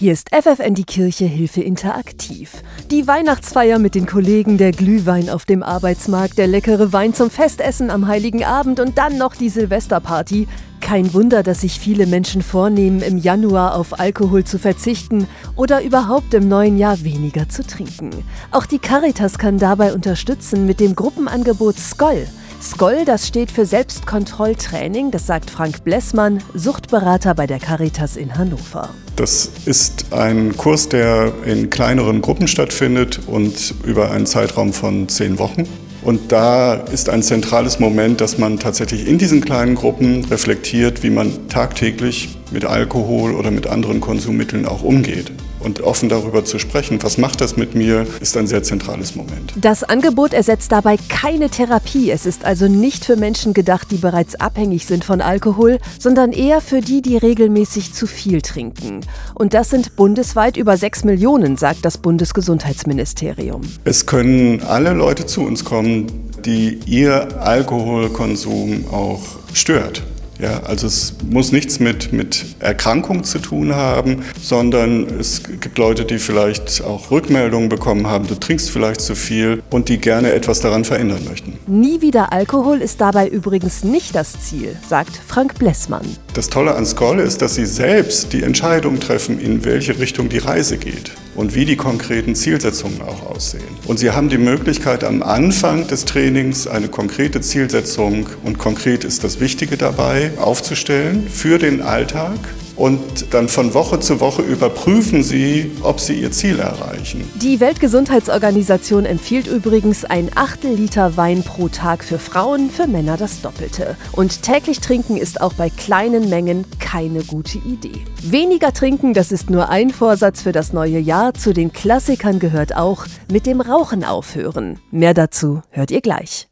Hier ist FFN die Kirche Hilfe interaktiv. Die Weihnachtsfeier mit den Kollegen, der Glühwein auf dem Arbeitsmarkt, der leckere Wein zum Festessen am Heiligen Abend und dann noch die Silvesterparty. Kein Wunder, dass sich viele Menschen vornehmen, im Januar auf Alkohol zu verzichten oder überhaupt im neuen Jahr weniger zu trinken. Auch die Caritas kann dabei unterstützen mit dem Gruppenangebot Skoll. Skoll, das steht für Selbstkontrolltraining, das sagt Frank Blessmann, Suchtberater bei der Caritas in Hannover. Das ist ein Kurs, der in kleineren Gruppen stattfindet und über einen Zeitraum von zehn Wochen. Und da ist ein zentrales Moment, dass man tatsächlich in diesen kleinen Gruppen reflektiert, wie man tagtäglich mit Alkohol oder mit anderen Konsummitteln auch umgeht. Und offen darüber zu sprechen, was macht das mit mir, ist ein sehr zentrales Moment. Das Angebot ersetzt dabei keine Therapie. Es ist also nicht für Menschen gedacht, die bereits abhängig sind von Alkohol, sondern eher für die, die regelmäßig zu viel trinken. Und das sind bundesweit über sechs Millionen, sagt das Bundesgesundheitsministerium. Es können alle Leute zu uns kommen, die ihr Alkoholkonsum auch stört. Ja, also es muss nichts mit, mit Erkrankung zu tun haben, sondern es gibt Leute, die vielleicht auch Rückmeldungen bekommen haben, du trinkst vielleicht zu viel und die gerne etwas daran verändern möchten. Nie wieder Alkohol ist dabei übrigens nicht das Ziel, sagt Frank Blessmann. Das Tolle an Skoll ist, dass sie selbst die Entscheidung treffen, in welche Richtung die Reise geht und wie die konkreten Zielsetzungen auch aussehen. Und Sie haben die Möglichkeit, am Anfang des Trainings eine konkrete Zielsetzung, und konkret ist das Wichtige dabei, aufzustellen für den Alltag und dann von Woche zu Woche überprüfen sie, ob sie ihr Ziel erreichen. Die Weltgesundheitsorganisation empfiehlt übrigens ein Achtel Liter Wein pro Tag für Frauen, für Männer das Doppelte. Und täglich trinken ist auch bei kleinen Mengen keine gute Idee. Weniger trinken, das ist nur ein Vorsatz für das neue Jahr. Zu den Klassikern gehört auch mit dem Rauchen aufhören. Mehr dazu hört ihr gleich.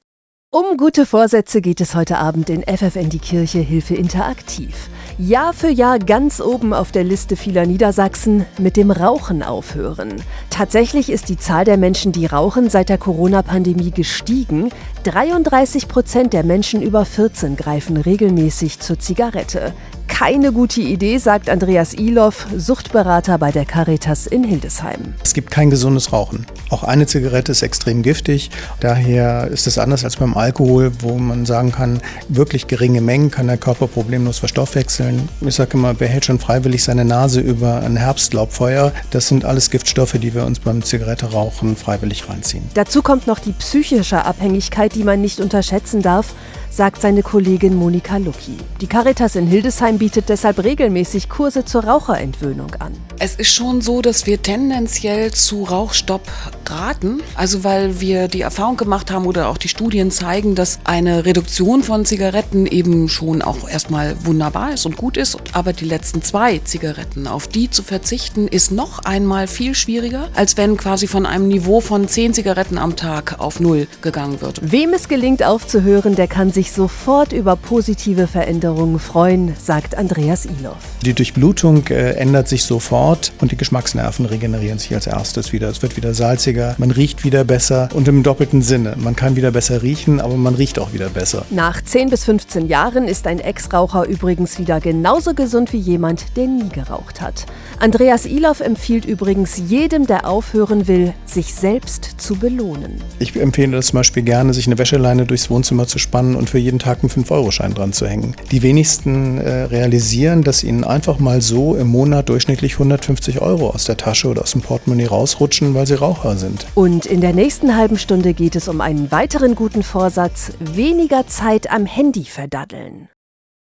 Um gute Vorsätze geht es heute Abend in FFN die Kirche Hilfe interaktiv. Jahr für Jahr ganz oben auf der Liste vieler Niedersachsen mit dem Rauchen aufhören. Tatsächlich ist die Zahl der Menschen, die rauchen, seit der Corona-Pandemie gestiegen. 33 Prozent der Menschen über 14 greifen regelmäßig zur Zigarette keine gute Idee, sagt Andreas Iloff, Suchtberater bei der Caritas in Hildesheim. Es gibt kein gesundes Rauchen. Auch eine Zigarette ist extrem giftig. Daher ist es anders als beim Alkohol, wo man sagen kann, wirklich geringe Mengen kann der Körper problemlos verstoffwechseln. Ich sage immer, wer hält schon freiwillig seine Nase über ein Herbstlaubfeuer? Das sind alles Giftstoffe, die wir uns beim Zigaretterauchen freiwillig reinziehen. Dazu kommt noch die psychische Abhängigkeit, die man nicht unterschätzen darf sagt seine Kollegin Monika Lucki. Die Caritas in Hildesheim bietet deshalb regelmäßig Kurse zur Raucherentwöhnung an. Es ist schon so, dass wir tendenziell zu Rauchstopp raten. Also weil wir die Erfahrung gemacht haben oder auch die Studien zeigen, dass eine Reduktion von Zigaretten eben schon auch erstmal wunderbar ist und gut ist. Aber die letzten zwei Zigaretten, auf die zu verzichten, ist noch einmal viel schwieriger, als wenn quasi von einem Niveau von zehn Zigaretten am Tag auf null gegangen wird. Wem es gelingt aufzuhören, der kann sich sofort über positive Veränderungen freuen, sagt Andreas Iloff. Die Durchblutung äh, ändert sich sofort Ort und die Geschmacksnerven regenerieren sich als erstes wieder. Es wird wieder salziger, man riecht wieder besser und im doppelten Sinne. Man kann wieder besser riechen, aber man riecht auch wieder besser. Nach 10 bis 15 Jahren ist ein Ex-Raucher übrigens wieder genauso gesund wie jemand, der nie geraucht hat. Andreas Iloff empfiehlt übrigens jedem, der aufhören will, sich selbst zu belohnen. Ich empfehle das zum Beispiel gerne, sich eine Wäscheleine durchs Wohnzimmer zu spannen und für jeden Tag einen 5-Euro-Schein dran zu hängen. Die wenigsten äh, realisieren, dass ihnen einfach mal so im Monat durchschnittlich 100 150 Euro aus der Tasche oder aus dem Portemonnaie rausrutschen, weil sie Raucher sind. Und in der nächsten halben Stunde geht es um einen weiteren guten Vorsatz, weniger Zeit am Handy verdaddeln.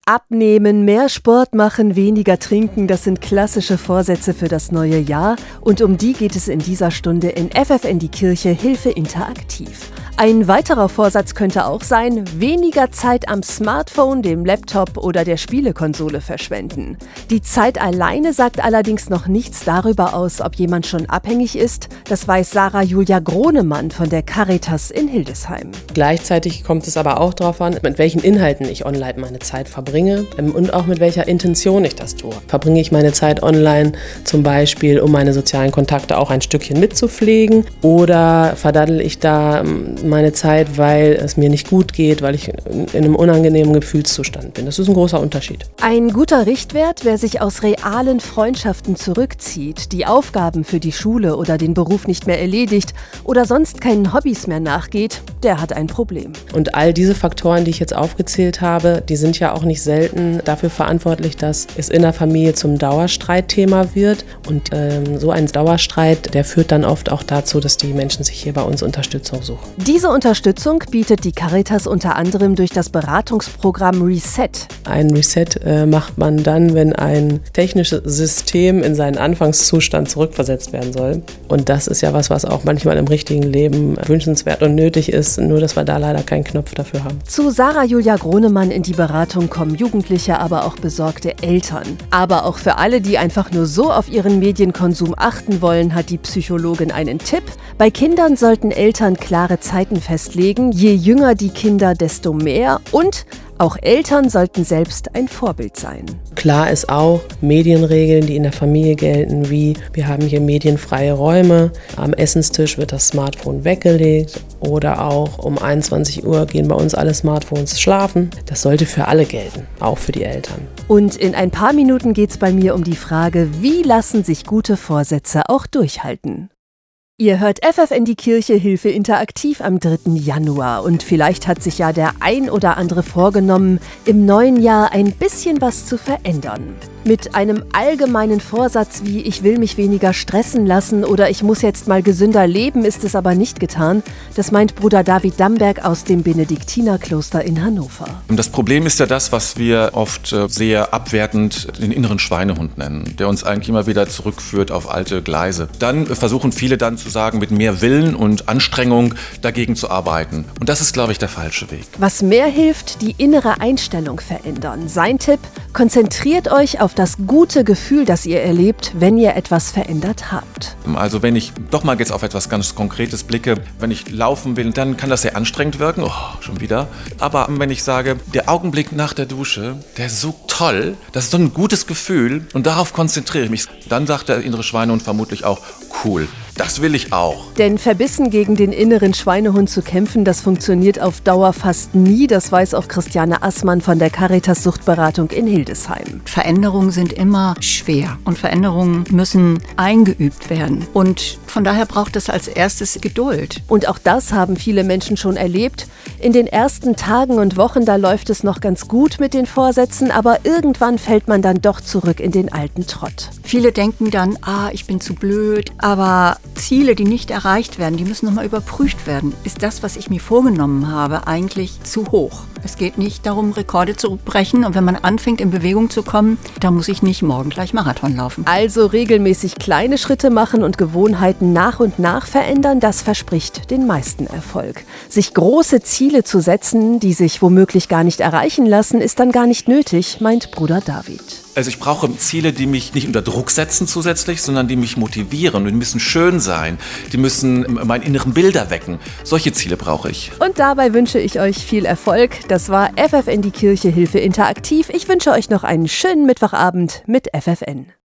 Abnehmen, mehr Sport machen, weniger trinken, das sind klassische Vorsätze für das neue Jahr und um die geht es in dieser Stunde in FFN die Kirche Hilfe interaktiv. Ein weiterer Vorsatz könnte auch sein, weniger Zeit am Smartphone, dem Laptop oder der Spielekonsole verschwenden. Die Zeit alleine sagt allerdings noch nichts darüber aus, ob jemand schon abhängig ist. Das weiß Sarah Julia Gronemann von der Caritas in Hildesheim. Gleichzeitig kommt es aber auch darauf an, mit welchen Inhalten ich online meine Zeit verbringe ähm, und auch mit welcher Intention ich das tue. Verbringe ich meine Zeit online zum Beispiel, um meine sozialen Kontakte auch ein Stückchen mitzupflegen oder verdaddel ich da ähm, meine Zeit, weil es mir nicht gut geht, weil ich in einem unangenehmen Gefühlszustand bin. Das ist ein großer Unterschied. Ein guter Richtwert, wer sich aus realen Freundschaften zurückzieht, die Aufgaben für die Schule oder den Beruf nicht mehr erledigt oder sonst keinen Hobbys mehr nachgeht, der hat ein Problem. Und all diese Faktoren, die ich jetzt aufgezählt habe, die sind ja auch nicht selten dafür verantwortlich, dass es in der Familie zum Dauerstreitthema wird. Und ähm, so ein Dauerstreit, der führt dann oft auch dazu, dass die Menschen sich hier bei uns Unterstützung suchen. Diese Unterstützung bietet die Caritas unter anderem durch das Beratungsprogramm Reset. Ein Reset äh, macht man dann, wenn ein technisches System in seinen Anfangszustand zurückversetzt werden soll. Und das ist ja was, was auch manchmal im richtigen Leben wünschenswert und nötig ist, nur dass wir da leider keinen Knopf dafür haben. Zu Sarah Julia Gronemann in die Beratung kommen Jugendliche, aber auch besorgte Eltern. Aber auch für alle, die einfach nur so auf ihren Medienkonsum achten wollen, hat die Psychologin einen Tipp. Bei Kindern sollten Eltern klare Zeiten festlegen. Je jünger die Kinder, desto mehr. Und auch Eltern sollten selbst ein Vorbild sein. Klar ist auch Medienregeln, die in der Familie gelten, wie wir haben hier medienfreie Räume, am Essenstisch wird das Smartphone weggelegt oder auch um 21 Uhr gehen bei uns alle Smartphones schlafen. Das sollte für alle gelten, auch für die Eltern. Und in ein paar Minuten geht es bei mir um die Frage, wie lassen sich gute Vorsätze auch durchhalten. Ihr hört FFN die Kirche Hilfe interaktiv am 3. Januar und vielleicht hat sich ja der ein oder andere vorgenommen, im neuen Jahr ein bisschen was zu verändern. Mit einem allgemeinen Vorsatz wie ich will mich weniger stressen lassen oder ich muss jetzt mal gesünder leben, ist es aber nicht getan. Das meint Bruder David Damberg aus dem Benediktinerkloster in Hannover. Das Problem ist ja das, was wir oft äh, sehr abwertend den inneren Schweinehund nennen, der uns eigentlich immer wieder zurückführt auf alte Gleise. Dann versuchen viele dann zu sagen, mit mehr Willen und Anstrengung dagegen zu arbeiten. Und das ist, glaube ich, der falsche Weg. Was mehr hilft, die innere Einstellung verändern. Sein Tipp, konzentriert euch auf das gute Gefühl, das ihr erlebt, wenn ihr etwas verändert habt. Also wenn ich doch mal jetzt auf etwas ganz Konkretes blicke, wenn ich laufen will, dann kann das sehr anstrengend wirken, oh, schon wieder. Aber wenn ich sage, der Augenblick nach der Dusche, der ist so toll, das ist so ein gutes Gefühl und darauf konzentriere ich mich, dann sagt der innere Schweinehund vermutlich auch, cool, das will ich auch. Denn verbissen gegen den inneren Schweinehund zu kämpfen, das funktioniert auf Dauer fast nie. Das weiß auch Christiane Assmann von der Caritas Suchtberatung in Hildesheim. Veränderungen sind immer schwer und Veränderungen müssen eingeübt werden. Und von daher braucht es als erstes Geduld. Und auch das haben viele Menschen schon erlebt. In den ersten Tagen und Wochen, da läuft es noch ganz gut mit den Vorsätzen, aber irgendwann fällt man dann doch zurück in den alten Trott. Viele denken dann, ah, ich bin zu blöd, aber Ziele, die nicht erreicht werden, die müssen nochmal überprüft werden. Ist das, was ich mir vorgenommen habe, eigentlich zu hoch? Es geht nicht darum, Rekorde zu brechen und wenn man anfängt, in Bewegung zu kommen, da muss ich nicht morgen gleich Marathon laufen. Also regelmäßig kleine Schritte machen und Gewohnheiten nach und nach verändern, das verspricht den meisten Erfolg. Sich große Ziele zu setzen, die sich womöglich gar nicht erreichen lassen, ist dann gar nicht nötig, meint Bruder David. Also ich brauche Ziele, die mich nicht unter Druck setzen zusätzlich, sondern die mich motivieren. Die müssen schön sein. Die müssen meinen inneren Bilder wecken. Solche Ziele brauche ich. Und dabei wünsche ich euch viel Erfolg. Das war FFN die Kirche Hilfe Interaktiv. Ich wünsche euch noch einen schönen Mittwochabend mit FFN.